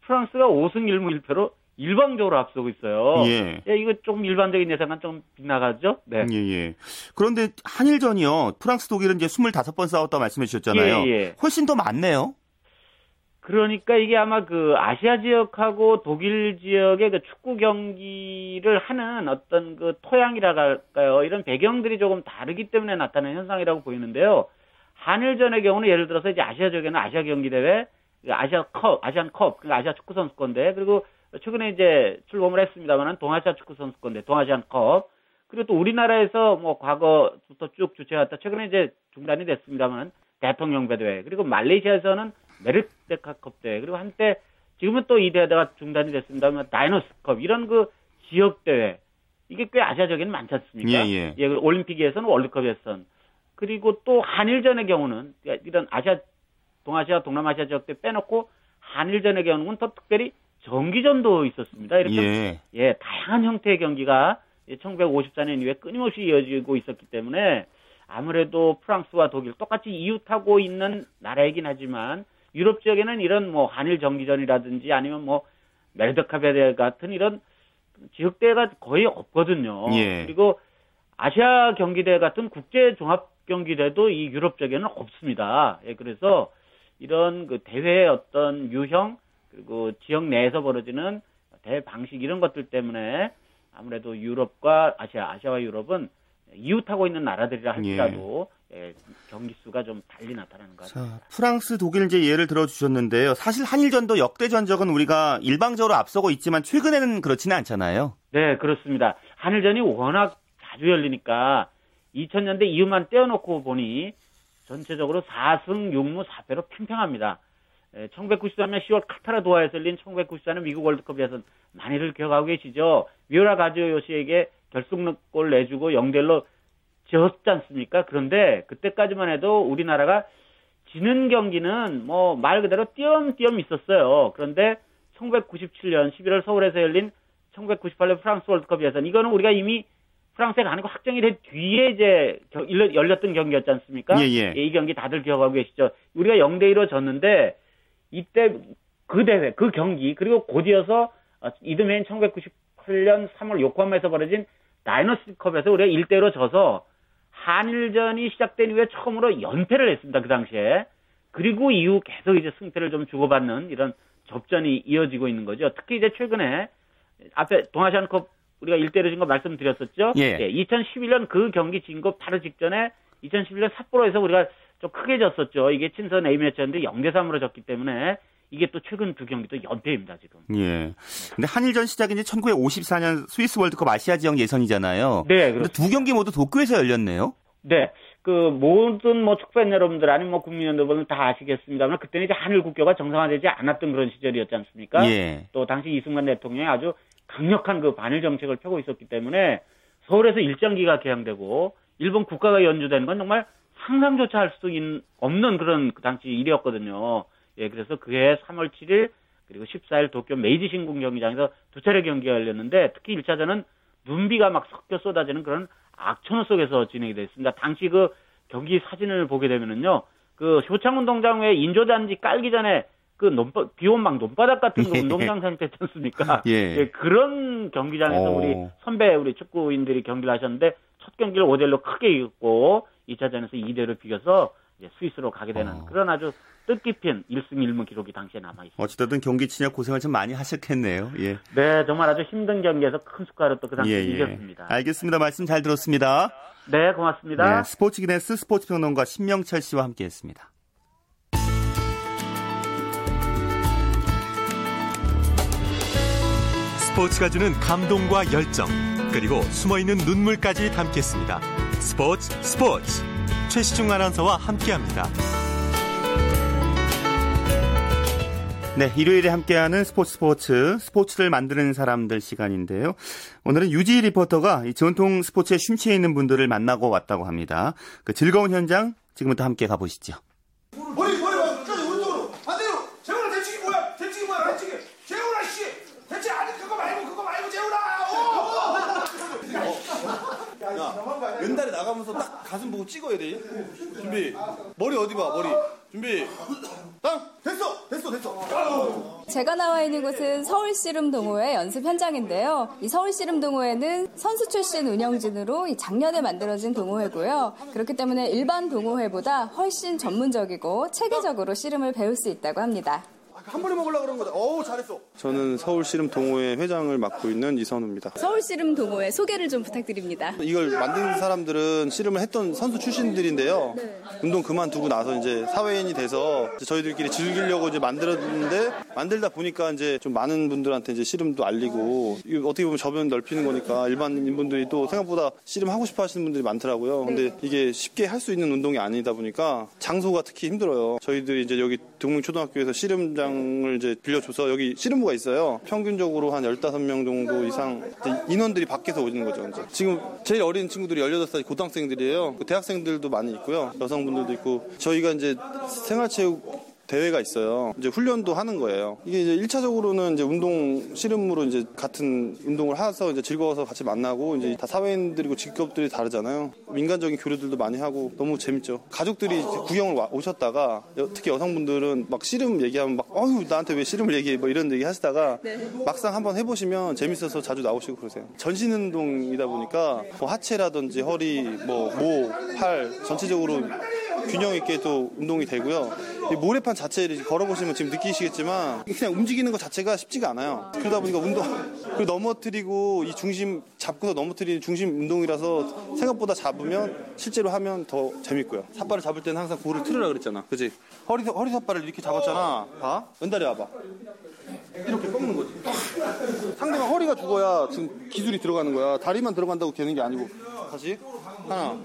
[SPEAKER 4] 프랑스가 5승 1무 1패로 일방적으로 앞서고 있어요.
[SPEAKER 1] 예.
[SPEAKER 4] 예, 이거 조금 일반적인 예상은 좀 빗나가죠? 네.
[SPEAKER 1] 예, 예. 그런데 한일전이요. 프랑스, 독일은 이제 25번 싸웠다고 말씀해 주셨잖아요.
[SPEAKER 4] 예, 예.
[SPEAKER 1] 훨씬 더 많네요.
[SPEAKER 4] 그러니까 이게 아마 그 아시아 지역하고 독일 지역의 그 축구 경기를 하는 어떤 그 토양이라 할까요? 이런 배경들이 조금 다르기 때문에 나타나는 현상이라고 보이는데요. 한일전의 경우는 예를 들어서 이제 아시아 지역에는 아시아 경기 대회, 그 아시아 컵, 아시안 컵, 그러니까 아시아 축구 선수권대, 그리고 최근에 이제 출범을 했습니다만은 동아시아 축구 선수권대, 동아시안 컵, 그리고 또 우리나라에서 뭐 과거부터 쭉 주최했다. 최근에 이제 중단이 됐습니다만은 대통령 배대회, 그리고 말레이시아에서는 메르데카컵 대회, 그리고 한때 지금은 또 이 대회가 중단이 됐습니다만 다이노스컵 이런 그 지역 대회 이게 꽤 아시아적인 많지 않습니까?
[SPEAKER 1] 예, 예.
[SPEAKER 4] 그 올림픽에서는 월드컵에선 그리고 또 한일전의 경우는 이런 아시아 동아시아 동남아시아 지역 대 빼놓고 한일전의 경우는 더 특별히 정기전도 있었습니다. 이렇게
[SPEAKER 1] 예.
[SPEAKER 4] 예, 다양한 형태의 경기가 1954년 이후에 끊임없이 이어지고 있었기 때문에 아무래도 프랑스와 독일 똑같이 이웃하고 있는 나라이긴 하지만 유럽 지역에는 이런 뭐 한일 정기전이라든지 아니면 뭐 멜드카베 같은 이런 지역대회가 거의 없거든요.
[SPEAKER 1] 예.
[SPEAKER 4] 그리고 아시아 경기대 같은 국제 종합 경기대도 이 유럽 지역에는 없습니다. 예, 그래서 이런 그 대회의 어떤 유형 그리고 지역 내에서 벌어지는 대회 방식 이런 것들 때문에 아무래도 유럽과 아시아, 아시아와 유럽은 이웃하고 있는 나라들이라 할지라도 예, 경기 수가 좀 달리 나타나는 것 같아요.
[SPEAKER 1] 자, 프랑스, 독일 이제 예를 들어 주셨는데요. 사실 한일전도 역대 전적은 우리가 일방적으로 앞서고 있지만 최근에는 그렇지는 않잖아요.
[SPEAKER 4] 네, 그렇습니다. 한일전이 워낙 자주 열리니까 2000년대 이후만 떼어놓고 보니 전체적으로 4승 6무 4패로 팽팽합니다. 1993년 10월 카타르 도하에서 열린 1994년 미국 월드컵에서 많이들 기억하고 계시죠. 미오라 가지오 요시에게 결승골 내주고 0대1로 졌지 않습니까? 그런데 그때까지만 해도 우리나라가 지는 경기는 뭐 말 그대로 띄엄띄엄 있었어요. 그런데 1997년 11월 서울에서 열린 1998년 프랑스 월드컵 예선 이거는 우리가 이미 프랑스에 가는 거 확정이 된 뒤에 이제 열렸던 경기였지 않습니까?
[SPEAKER 1] 예, 예.
[SPEAKER 4] 이 경기 다들 기억하고 계시죠? 우리가 0대 1로 졌는데 이때 그 대회, 그 경기 그리고 곧이어서 이듬해인 1998년 3월 요코하마에서 벌어진 다이너스컵에서 우리가 1대 1로 져서 한일전이 시작된 이후에 처음으로 연패를 했습니다. 그 당시에. 그리고 이후 계속 이제 승패를 좀 주고받는 이런 접전이 이어지고 있는 거죠. 특히 이제 최근에 앞에 동아시안컵 우리가 1대1로 진 거 말씀드렸었죠.
[SPEAKER 1] 예.
[SPEAKER 4] 2011년 그 경기 진 거 바로 직전에 2011년 삿포로에서 우리가 좀 크게 졌었죠. 이게 친선 A매치였는데 0대3으로 졌기 때문에 이게 또 최근 두 경기도 연패입니다, 지금.
[SPEAKER 1] 예. 근데 한일전 시작이 이제 1954년 스위스 월드컵 아시아 지역 예선이잖아요.
[SPEAKER 4] 네,
[SPEAKER 1] 근데 두 경기 모두 도쿄에서 열렸네요.
[SPEAKER 4] 네. 그 모든 뭐 축구팬 여러분들 아니면 뭐 국민 여러분들 다 아시겠습니다만 그때는 이제 한일 국교가 정상화되지 않았던 그런 시절이었지 않습니까?
[SPEAKER 1] 예.
[SPEAKER 4] 또 당시 이승만 대통령이 아주 강력한 그 반일 정책을 펴고 있었기 때문에 서울에서 일정기가 개항되고 일본 국가가 연주되는 건 정말 상상조차 할 수 없는 그런 그 당시 일이었거든요. 예, 그래서 그해 3월 7일 그리고 14일 도쿄 메이지 신궁 경기장에서 두 차례 경기가 열렸는데 특히 1차전은 눈비가 막 섞여 쏟아지는 그런 악천후 속에서 진행이 됐습니다. 당시 그 경기 사진을 보게 되면은요, 그 효창 운동장 외 인조단지 깔기 전에 그 논바, 비온 막 논바닥 같은 그
[SPEAKER 1] 예.
[SPEAKER 4] 운동장 상태 있지 않습니까?
[SPEAKER 1] 예.
[SPEAKER 4] 그런 경기장에서
[SPEAKER 1] 오.
[SPEAKER 4] 우리 선배 우리 축구인들이 경기를 하셨는데 첫 경기를 5대1로 크게 이겼고 2차전에서 2대1로 비겨서 이제 스위스로 가게 되는
[SPEAKER 1] 어.
[SPEAKER 4] 그런 아주 뜻깊은 1승 1무 기록이 당시에 남아 있습니다.
[SPEAKER 1] 어찌됐든 경기 치냐 고생을 좀 많이 하셨겠네요. 예.
[SPEAKER 4] 네, 정말 아주 힘든 경기에서 큰 숟가락 또그 당시
[SPEAKER 1] 예,
[SPEAKER 4] 에
[SPEAKER 1] 예.
[SPEAKER 4] 이겼습니다.
[SPEAKER 1] 알겠습니다. 말씀 잘 들었습니다.
[SPEAKER 4] 네, 고맙습니다.
[SPEAKER 1] 네, 스포츠 기네스 스포츠 평론가 신명철 씨와 함께 했습니다.
[SPEAKER 5] 스포츠가 주는 감동과 열정, 그리고 숨어있는 눈물까지 담겠습니다. 스포츠 스포츠 최시중 아나운서와 함께합니다.
[SPEAKER 1] 네, 일요일에 함께하는 스포츠 스포츠, 스포츠를 만드는 사람들 시간인데요. 오늘은 유지 리포터가 이 전통 스포츠에 심취해 있는 분들을 만나고 왔다고 합니다. 그 즐거운 현장 지금부터 함께 가보시죠.
[SPEAKER 6] 머리 머리 와 끝까지 오른쪽으로 반대로 재훈아 대치기 뭐야 대치기 뭐야 대치기 재훈아 씨 대치 아니 그거 말고 그거 말고 재훈아 야
[SPEAKER 7] 옛날에 나가면서 딱 가슴 보고 찍어야 돼. 준비. 머리 어디 봐, 머리. 준비. 땅!
[SPEAKER 6] 됐어 됐어 됐어.
[SPEAKER 8] 제가 나와 있는 곳은 서울 씨름 동호회 연습 현장인데요. 이 서울 씨름 동호회는 선수 출신 운영진으로 이 작년에 만들어진 동호회고요. 그렇기 때문에 일반 동호회보다 훨씬 전문적이고 체계적으로 씨름을 배울 수 있다고 합니다.
[SPEAKER 6] 한 번에 먹으려고 그런 거다. 어우 잘했어.
[SPEAKER 9] 저는 서울씨름 동호회 회장을 맡고 있는 이선우입니다.
[SPEAKER 8] 서울씨름 동호회 소개를 좀 부탁드립니다.
[SPEAKER 9] 이걸 만든 사람들은 씨름을 했던 선수 출신들인데요. 운동 그만두고 나서 이제 사회인이 돼서 이제 저희들끼리 즐기려고 이제 만들었는데 만들다 보니까 이제 좀 많은 분들한테 이제 씨름도 알리고 이게 어떻게 보면 저변 넓히는 거니까 일반인 분들이 또 생각보다 씨름 하고 싶어 하시는 분들이 많더라고요. 근데 이게 쉽게 할 수 있는 운동이 아니다 보니까 장소가 특히 힘들어요. 저희들이 이제 여기 동문초등학교에서 씨름장 을 이제 빌려줘서 여기 씨름부가 있어요. 평균적으로 한 15명 정도 이상 인원들이 밖에서 오는 거죠. 이제. 지금 제일 어린 친구들이 18살 고등학생들이에요. 그 대학생들도 많이 있고요. 여성분들도 있고 저희가 이제 생활체육 대회가 있어요. 이제 훈련도 하는 거예요. 이게 이제 1차적으로는 이제 운동 씨름으로 이제 같은 운동을 해서 이제 즐거워서 같이 만나고 이제 다 사회인들이고 직업들이 다르잖아요. 민간적인 교류들도 많이 하고 너무 재밌죠. 가족들이 이제 구경을 와- 오셨다가 여- 특히 여성분들은 막 씨름 얘기하면 막 어휴 나한테 왜 씨름을 얘기해 뭐 이런 얘기 하시다가 막상 한번 해보시면 재밌어서 자주 나오시고 그러세요. 전신 운동이다 보니까 뭐 하체라든지 허리, 뭐 모, 팔 전체적으로 균형 있게 또 운동이 되고요. 이 모래판 자체를 걸어보시면 지금 느끼시겠지만 그냥 움직이는 것 자체가 쉽지가 않아요. 그러다 보니까 운동 그리고 넘어뜨리고 이 중심 잡고서 넘어뜨리는 중심 운동이라서 생각보다 잡으면 실제로 하면 더 재밌고요. 삿발을 잡을 때는 항상 고를 틀으라 그랬잖아. 그지? 허리 허리 삿발을 이렇게 잡았잖아. 봐. 왼다리 와봐. 이렇게 꺾는 거지. 상대방 허리가 죽어야 지금 기술이 들어가는 거야. 다리만 들어간다고 되는 게 아니고. 다시. 하나,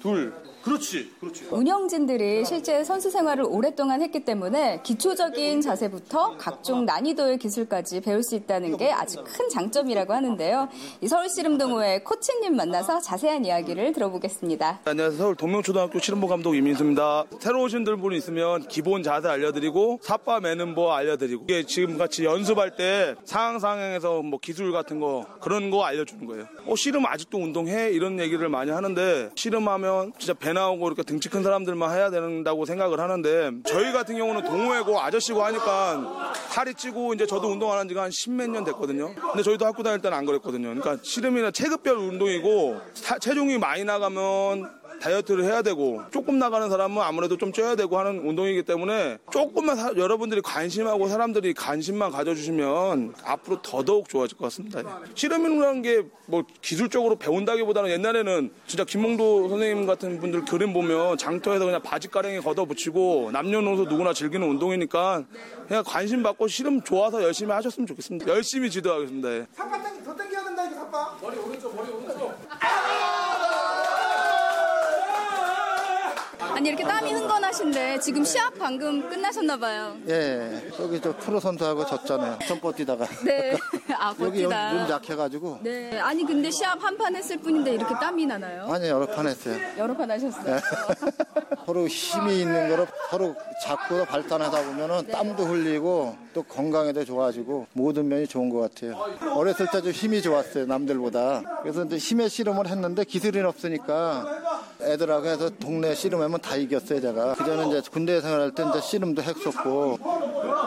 [SPEAKER 9] 둘. 그렇지. 그렇지.
[SPEAKER 8] 운영진들이 실제 선수 생활을 오랫동안 했기 때문에 기초적인 자세부터 각종 난이도의 기술까지 배울 수 있다는 게 아주 큰 장점이라고 하는데요. 이 서울 씨름동호회 코치님 만나서 자세한 이야기를 들어보겠습니다.
[SPEAKER 10] 안녕하세요. 서울 동명초등학교 씨름부 감독 이민수입니다. 새로 오신 분 있으면 기본 자세 알려드리고 삿바 매는 법 알려드리고 이게 지금 같이 연습할 때 상황 상황에서 뭐 기술 같은 거 그런 거 알려주는 거예요. 어 씨름 아직도 운동해 이런 얘기를 많이 하는데 씨름하면 진짜 배 나오고 이렇게 등치 큰 사람들만 해야 된다고 생각을 하는데 저희 같은 경우는 동호회고 아저씨고 하니까 살이 찌고 이제 저도 운동 안 한 지가 한 십몇 년 됐거든요. 근데 저희도 학교 다닐 때는 안 그랬거든요. 그러니까 씨름이나 체급별 운동이고 사- 체중이 많이 나가면 다이어트를 해야 되고 조금 나가는 사람은 아무래도 좀 쪄야 되고 하는 운동이기 때문에 조금만 사- 여러분들이 관심하고 사람들이 관심만 가져주시면 앞으로 더더욱 좋아질 것 같습니다. 예. 씨름이라는 게 뭐 기술적으로 배운다기보다는 옛날에는 진짜 김홍도 선생님 같은 분들 그림 보면 장터에서 그냥 바지 가랭이 걷어붙이고 남녀노소 누구나 즐기는 운동이니까 그냥 관심 받고 씨름 좋아서 열심히 하셨으면 좋겠습니다. 열심히 지도하겠습니다. 예.
[SPEAKER 6] 샅바 땡, 더 땡겨야 된다 이거 샅바. 머리 오른쪽 머리 오른쪽.
[SPEAKER 8] 아 니 이렇게 땀이 흥건하신데 지금 시합 방금 끝나셨나 봐요.
[SPEAKER 11] 예, 여기 저 프로 선수하고 졌잖아요. 점퍼 뛰다가.
[SPEAKER 8] 네. 아
[SPEAKER 11] 여기
[SPEAKER 8] 버티다.
[SPEAKER 11] 눈 약해가지고.
[SPEAKER 8] 네. 아니 근데 시합 한 판 했을 뿐인데 이렇게 땀이 나나요?
[SPEAKER 11] 아니, 여러 판 했어요.
[SPEAKER 8] 여러 판 하셨어요.
[SPEAKER 11] 서로 힘이 있는 거를 서로 잡고 발산하다 보면은 땀도 흘리고 또 건강에도 좋아지고 모든 면이 좋은 것 같아요. 어렸을 때 좀 힘이 좋았어요, 남들보다. 그래서 이제 힘의 씨름을 했는데 기술이 없으니까 애들하고 해서 동네 씨름하면 다 이겼어요, 제가. 그전에 이제 군대 생활할 때 이제 씨름도 했었고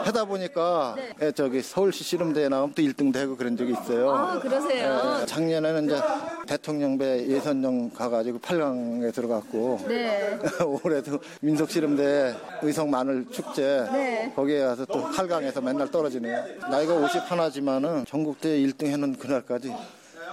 [SPEAKER 11] 하다 보니까 예, 저기 서울시 씨름대회 나가면 또 1등도 하고 그런 적이 있어요.
[SPEAKER 8] 아 그러세요.
[SPEAKER 11] 예, 작년에는 이제 대통령배 예선전 가가지고 8강에 들어갔고
[SPEAKER 8] 네.
[SPEAKER 11] 올해도 민속씨름대 의성 마늘 축제
[SPEAKER 8] 네.
[SPEAKER 11] 거기에 가서 또 8강에서 맨날 떨어지네요. 나이가 50 하나지만은 전국대회 1등 해는 그날까지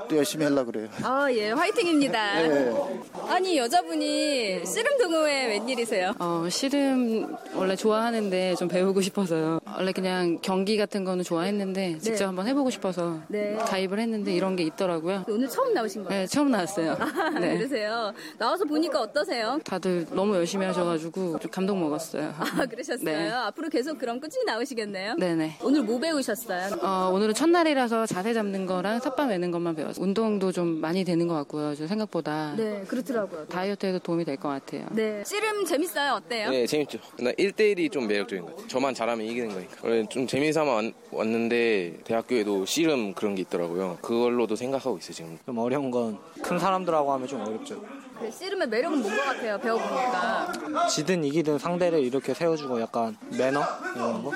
[SPEAKER 11] 또 열심히 하려고 그래요.
[SPEAKER 8] 아, 예, 화이팅입니다.
[SPEAKER 11] 예.
[SPEAKER 8] 아니, 여자분이 씨름 동호회 웬일이세요?
[SPEAKER 12] 어, 씨름 원래 좋아하는데 좀 배우고 싶어서요. 원래 그냥 경기 같은 거는 좋아했는데 직접 한번 해보고 싶어서
[SPEAKER 8] 네.
[SPEAKER 12] 가입을 했는데 이런 게 있더라고요.
[SPEAKER 8] 오늘 처음 나오신 거예요?
[SPEAKER 12] 네, 처음 나왔어요.
[SPEAKER 8] 아,
[SPEAKER 12] 네.
[SPEAKER 8] 그러세요. 나와서 보니까 어떠세요?
[SPEAKER 12] 다들 너무 열심히 하셔가지고 좀 감동 먹었어요.
[SPEAKER 8] 아, 그러셨어요?
[SPEAKER 12] 네.
[SPEAKER 8] 앞으로 계속 그럼 꾸준히 나오시겠네요?
[SPEAKER 12] 네네.
[SPEAKER 8] 오늘 뭐 배우셨어요?
[SPEAKER 12] 어, 오늘은 첫날이라서 자세 잡는 거랑 삿바 매는 것만 배웠어요. 운동도 좀 많이 되는 것 같고요. 저 생각보다
[SPEAKER 8] 네, 그렇더라고요.
[SPEAKER 12] 다이어트에도 도움이 될 것 같아요.
[SPEAKER 8] 네. 씨름 재밌어요? 어때요?
[SPEAKER 13] 네, 재밌죠. 나 1대1이 좀 매력적인 것 같아요. 저만 잘하면 이기는 거니까. 원래 좀 재미삼아 왔- 왔는데 대학교에도 씨름 그런 게 있더라고요. 그걸로도 생각하고 있어요, 지금.
[SPEAKER 14] 좀 어려운 건 큰 사람들하고 하면 좀 어렵죠.
[SPEAKER 8] 그 씨름의 매력은 뭔 것 같아요? 배워보니까.
[SPEAKER 14] 지든 이기든 상대를 이렇게 세워주고 약간 매너 이런 거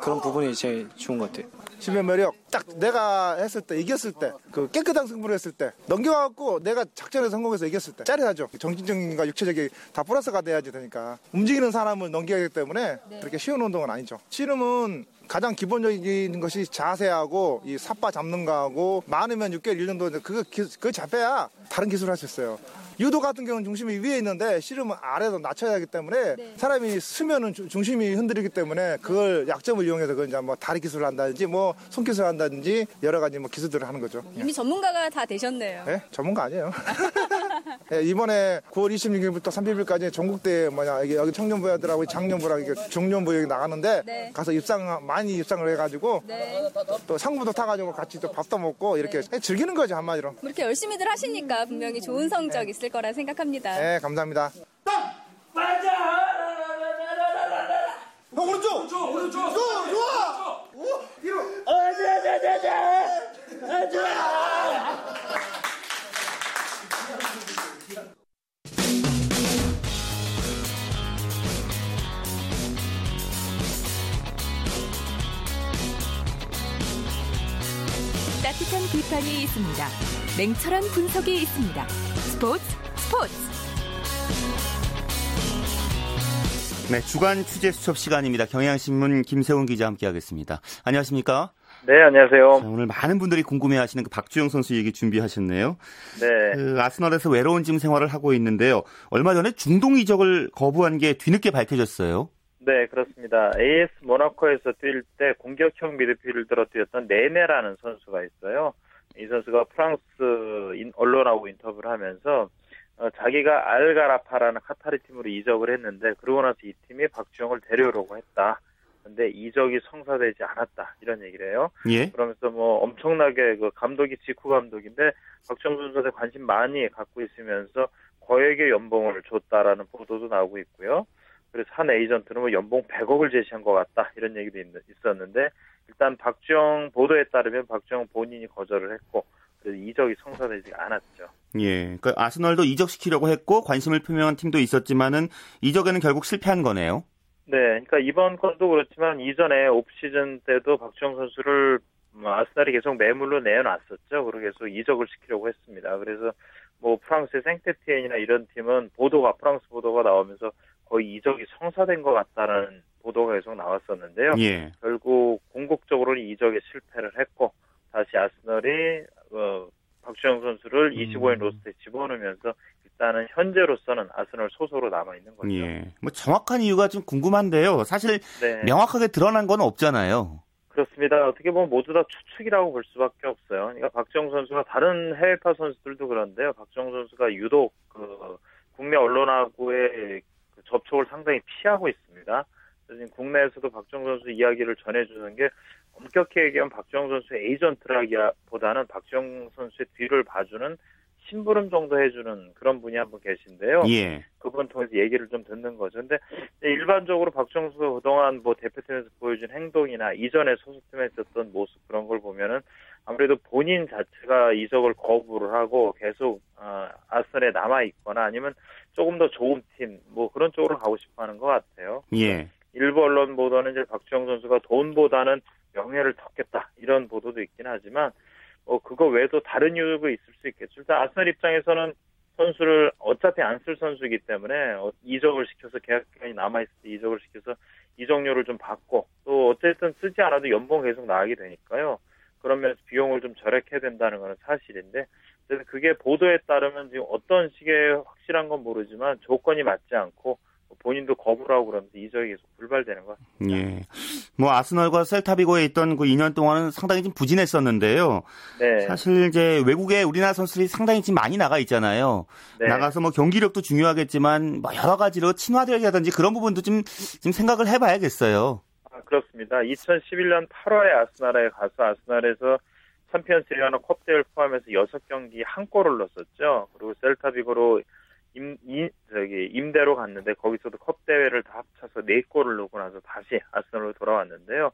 [SPEAKER 14] 그런 부분이 제일 좋은 것 같아요.
[SPEAKER 6] 심의 매력. 딱 내가 했을 때 이겼을 때 그 깨끗한 승부를 했을 때 넘겨갖고 내가 작전에 성공해서 이겼을 때 짜릿하죠. 정신적인과 육체적인 다 플러스가 돼야지 되니까. 움직이는 사람을 넘겨야 하기 때문에 그렇게 쉬운 운동은 아니죠. 씨름은 가장 기본적인 것이 자세하고 이 삿바 잡는 거하고 많으면 6개월 1년도 그거 기- 그거 잡혀야 다른 기술을 할 수 있어요 유도 같은 경우는 중심이 위에 있는데 씨름은 아래로 낮춰야 하기 때문에 사람이 쓰면은 주- 중심이 흔들리기 때문에 그걸 약점을 이용해서 그 이제 뭐 다리 기술을 한다든지 뭐 손기술을 한다든지 여러 가지 뭐 기술들을 하는 거죠.
[SPEAKER 8] 이미 전문가가 다 되셨네요.
[SPEAKER 6] 예? 전문가 아니에요. 예, 이번에 9월 26일부터 30일까지 전국대 뭐냐 여기, 여기 청년부야들하고 장년부랑 이게 중년부 여기 나가는데
[SPEAKER 8] 네.
[SPEAKER 6] 가서 입상 많이 입상을 해가지고 또 상부도 타가지고 같이 또 밥도 먹고 이렇게 즐기는 거죠 한마디로.
[SPEAKER 8] 뭐 이렇게 열심히들 하시니까 분명히 좋은 성적 있을 거라 생각합니다.
[SPEAKER 6] 네 감사합니다.
[SPEAKER 7] 형 오른쪽 오른쪽 오른쪽 좋아 좋아 오 뒤로
[SPEAKER 15] 따뜻한 비판이 있습니다. 냉철한 분석이 있습니다. 스포츠 스포츠
[SPEAKER 1] 네, 주간 취재 수첩 시간입니다. 경향신문 김세훈 기자 함께하겠습니다. 안녕하십니까?
[SPEAKER 16] 네, 안녕하세요.
[SPEAKER 1] 자, 오늘 많은 분들이 궁금해하시는 그 박주영 선수 얘기 준비하셨네요.
[SPEAKER 16] 네.
[SPEAKER 1] 그 아스널에서 외로운 짐 생활을 하고 있는데요. 얼마 전에 중동 이적을 거부한 게 뒤늦게 밝혀졌어요.
[SPEAKER 16] 네, 그렇습니다. AS 모나코에서 뛸 때 공격형 미드필더로 뛰었던 네네라는 선수가 있어요. 이 선수가 프랑스 인- 언론하고 인터뷰를 하면서 어, 자기가 알가라파라는 카타르 팀으로 이적을 했는데 그러고 나서 이 팀이 박주영을 데려오려고 했다. 근데 이적이 성사되지 않았다. 이런 얘기를 해요.
[SPEAKER 1] 예.
[SPEAKER 16] 그러면서 뭐 엄청나게 그 감독이 직후 감독인데 박주영 선수한테 관심 많이 갖고 있으면서 거액의 연봉을 줬다라는 보도도 나오고 있고요. 그래서 한 에이전트는 뭐 연봉 100억을 제시한 것 같다 이런 얘기도 있, 있었는데 일단 박주영 보도에 따르면 박주영 본인이 거절을 했고 이적이 성사되지 않았죠.
[SPEAKER 1] 예. 그 아스널도 이적시키려고 했고 관심을 표명한 팀도 있었지만은 이적에는 결국 실패한 거네요.
[SPEAKER 16] 네, 그러니까 이번 건도 그렇지만 이전에 옵시즌 때도 박주영 선수를 뭐 아스날이 계속 매물로 내놨었죠. 그리고 계속 이적을 시키려고 했습니다. 그래서 뭐 프랑스의 생테티엔이나 이런 팀은 보도가 프랑스 보도가 나오면서 거의 이적이 성사된 것 같다는 보도가 계속 나왔었는데요.
[SPEAKER 1] 예.
[SPEAKER 16] 결국 궁극적으로는 이적에 실패를 했고 다시 아스널이 어, 박주영 선수를 25인 로스트에 집어넣으면서 일단은 현재로서는 아스널 소속으로 남아 있는 거죠.
[SPEAKER 1] 예. 뭐 정확한 이유가 좀 궁금한데요. 사실
[SPEAKER 16] 네.
[SPEAKER 1] 명확하게 드러난 건 없잖아요.
[SPEAKER 16] 그렇습니다. 어떻게 보면 모두 다 추측이라고 볼 수밖에 없어요. 그러니까 박정 선수가 다른 해외파 선수들도 그런데요. 박정 선수가 유독 그 국내 언론하고의 그 접촉을 상당히 피하고 있습니다. 지금 국내에서도 박정 선수 이야기를 전해주는 게 엄격히 얘기하면 박정 선수의 에이전트라기보다는 박정 선수의 뒤를 봐주는 심부름 정도 해주는 그런 분이 한 분 계신데요.
[SPEAKER 1] 예.
[SPEAKER 16] 그분 통해서 얘기를 좀 듣는 거죠. 근데 일반적으로 박정수가 그동안 뭐 대표팀에서 보여준 행동이나 이전에 소속팀에 있었던 모습 그런 걸 보면은 아무래도 본인 자체가 이적을 거부를 하고 계속 어, 아스널에 남아 있거나 아니면 조금 더 좋은 팀 뭐 그런 쪽으로 가고 싶어 하는 것 같아요.
[SPEAKER 1] 예.
[SPEAKER 16] 일부 언론 보도는 이제 박주영 선수가 돈보다는 명예를 덮겠다 이런 보도도 있긴 하지만 어 그거 외에도 다른 이유가 있을 수 있겠죠. 일단 아스널 입장에서는 선수를 어차피 안 쓸 선수이기 때문에 어, 이적을 시켜서 계약 기간이 남아 있을 때 이적을 시켜서 이적료를 좀 받고 또 어쨌든 쓰지 않아도 연봉 계속 나가게 되니까요. 그런 면에서 비용을 좀 절약해야 된다는 것은 사실인데 그래서 그게 보도에 따르면 지금 어떤 식의 확실한 건 모르지만 조건이 맞지 않고 본인도 거부를 하고 그러면서 이적이 계속 불발되는 것 같습니다.
[SPEAKER 1] 예. 뭐 아스널과 셀타비고에 있던 그 2년 동안은 상당히 좀 부진했었는데요.
[SPEAKER 16] 네.
[SPEAKER 1] 사실 이제 외국에 우리나라 선수들이 상당히 지금 많이 나가 있잖아요.
[SPEAKER 16] 네.
[SPEAKER 1] 나가서 뭐 경기력도 중요하겠지만 뭐 여러 가지로 친화되기라든지 그런 부분도 좀, 좀 생각을 해봐야겠어요.
[SPEAKER 16] 아, 그렇습니다. 2011년 8월에 아스날에 가서 아스날에서 챔피언스 리그나 컵대회를 포함해서 6경기 한 골을 넣었었죠. 그리고 셀타비고로 임, 임, 저기, 임대로 갔는데 거기서도 컵 대회를 다 합쳐서 4골을 넣고 나서 다시 아스널로 돌아왔는데요.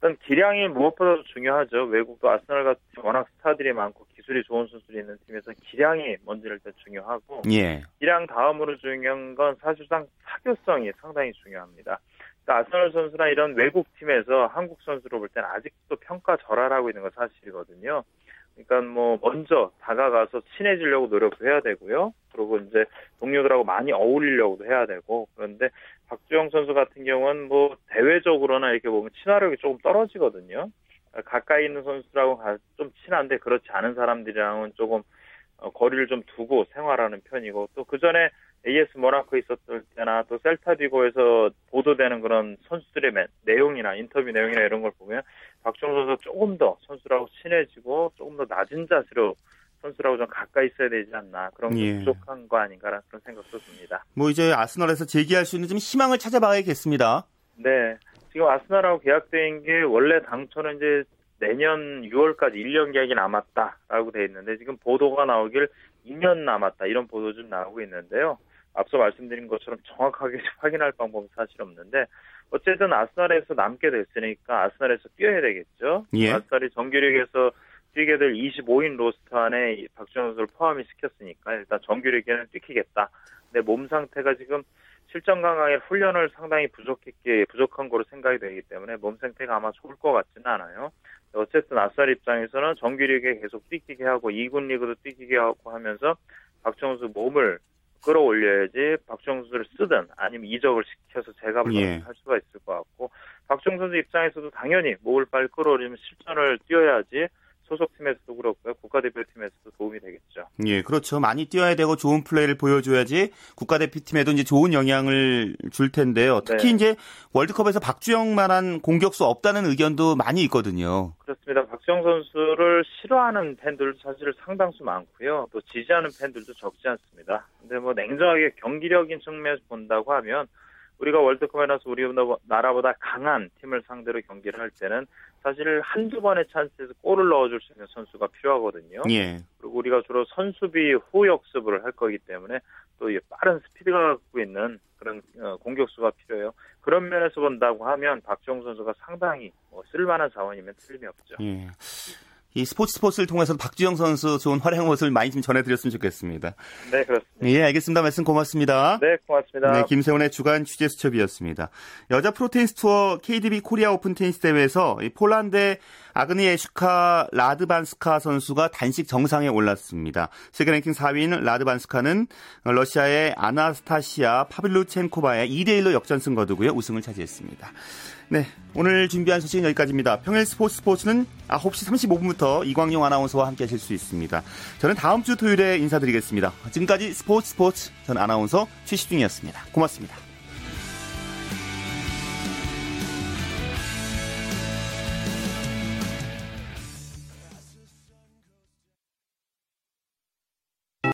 [SPEAKER 16] 일단 기량이 무엇보다도 중요하죠. 외국도 아스널 같은 워낙 스타들이 많고 기술이 좋은 선수들이 있는 팀에서 기량이 먼저 일단 중요하고
[SPEAKER 1] 예.
[SPEAKER 16] 기량 다음으로 중요한 건 사실상 사교성이 상당히 중요합니다. 그러니까 아스널 선수나 이런 외국 팀에서 한국 선수로 볼 때는 아직도 평가 절하라고 있는 건 사실이거든요. 그러니까 뭐 먼저 다가가서 친해지려고 노력도 해야 되고요. 그리고 이제 동료들하고 많이 어울리려고도 해야 되고 그런데 박주영 선수 같은 경우는 뭐 대외적으로나 이렇게 보면 친화력이 조금 떨어지거든요. 가까이 있는 선수라고 좀 친한데 그렇지 않은 사람들이랑은 조금 어, 거리를 좀 두고 생활하는 편이고 또 그 전에 AS 모나코 있었을 때나 또 셀타비고에서 보도되는 그런 선수들의 내용이나 인터뷰 내용이나 이런 걸 보면 박주영 선수가 조금 더 선수라고 친해지고 조금 더 낮은 자세로 선수라고 좀 가까이 있어야 되지 않나 그런 게 예. 부족한 거 아닌가라는 그런 생각도 듭니다.
[SPEAKER 1] 뭐 이제 아스널에서 제기할 수 있는 좀 희망을 찾아봐야겠습니다.
[SPEAKER 16] 네, 지금 아스널하고 계약된 게 원래 당초는 이제 내년 6월까지 1년 계약이 남았다라고 돼 있는데 지금 보도가 나오길 2년 남았다 이런 보도 좀 나오고 있는데요. 앞서 말씀드린 것처럼 정확하게 확인할 방법은 사실 없는데 어쨌든 아스날에서 남게 됐으니까 아스날에서 뛰어야 되겠죠.
[SPEAKER 1] 예.
[SPEAKER 16] 아스날이 정규리그에서 뛰게 될 25인 로스터 안에 박준호 선수를 포함이 시켰으니까 일단 정규리그에는 뛰기겠다. 근데 몸 상태가 지금 실전 강화의 훈련을 상당히 부족했기 부족한 거로 생각이 되기 때문에 몸 상태가 아마 좋을 것 같지는 않아요. 어쨌든 아스날 입장에서는 정규리그에 계속 뛰기게 하고 2군 리그도 뛰기게 하고 하면서 박정수 몸을 끌어올려야지 박정수를 쓰든 아니면 이적을 시켜서 제갑을 예. 할 수가 있을 것 같고 박정수 선수 입장에서도 당연히 몸을 빨리 끌어올리면 실전을 뛰어야지 소속팀에서도 그렇고요. 국가대표팀에서도 도움이 되겠죠.
[SPEAKER 1] 예, 그렇죠. 많이 뛰어야 되고 좋은 플레이를 보여줘야지 국가대표팀에도 이제 좋은 영향을 줄 텐데요. 특히 네. 이제 월드컵에서 박주영만한 공격수 없다는 의견도 많이 있거든요.
[SPEAKER 16] 그렇습니다. 박주영 선수를 싫어하는 팬들도 사실 상당수 많고요. 또 지지하는 팬들도 적지 않습니다. 근데 뭐 냉정하게 경기력인 측면에서 본다고 하면 우리가 월드컵에 나서 우리 나라보다 강한 팀을 상대로 경기를 할 때는 사실 한두 번의 찬스에서 골을 넣어줄 수 있는 선수가 필요하거든요.
[SPEAKER 1] 예.
[SPEAKER 16] 그리고 우리가 주로 선수비 후 역습을 할 거기 때문에 또 빠른 스피드가 갖고 있는 그런 어, 공격수가 필요해요. 그런 면에서 본다고 하면 박정 선수가 상당히 뭐 쓸만한 자원이면 틀림이 없죠.
[SPEAKER 1] 예. 이 스포츠 스포츠를 통해서 박주영 선수 좋은 활약 모습을 많이 좀 전해드렸으면 좋겠습니다.
[SPEAKER 16] 네, 그렇습니다.
[SPEAKER 1] 예, 알겠습니다. 말씀 고맙습니다.
[SPEAKER 16] 네, 고맙습니다.
[SPEAKER 1] 네, 김세훈의 주간 취재 수첩이었습니다. 여자 프로테니스 투어 KDB 코리아 오픈 테니스 대회에서 폴란드의 아그니에슈카 라드반스카 선수가 단식 정상에 올랐습니다. 세계 랭킹 4위인 라드반스카는 러시아의 아나스타시아 파블류첸코바에 2대1로 역전승 거두고요. 우승을 차지했습니다. 네, 오늘 준비한 소식은 여기까지입니다. 평일 스포츠 스포츠는 9시 35분부터 이광용 아나운서와 함께 하실 수 있습니다. 저는 다음 주 토요일에 인사드리겠습니다. 지금까지 스포츠 스포츠 전 아나운서 최시중이었습니다. 고맙습니다.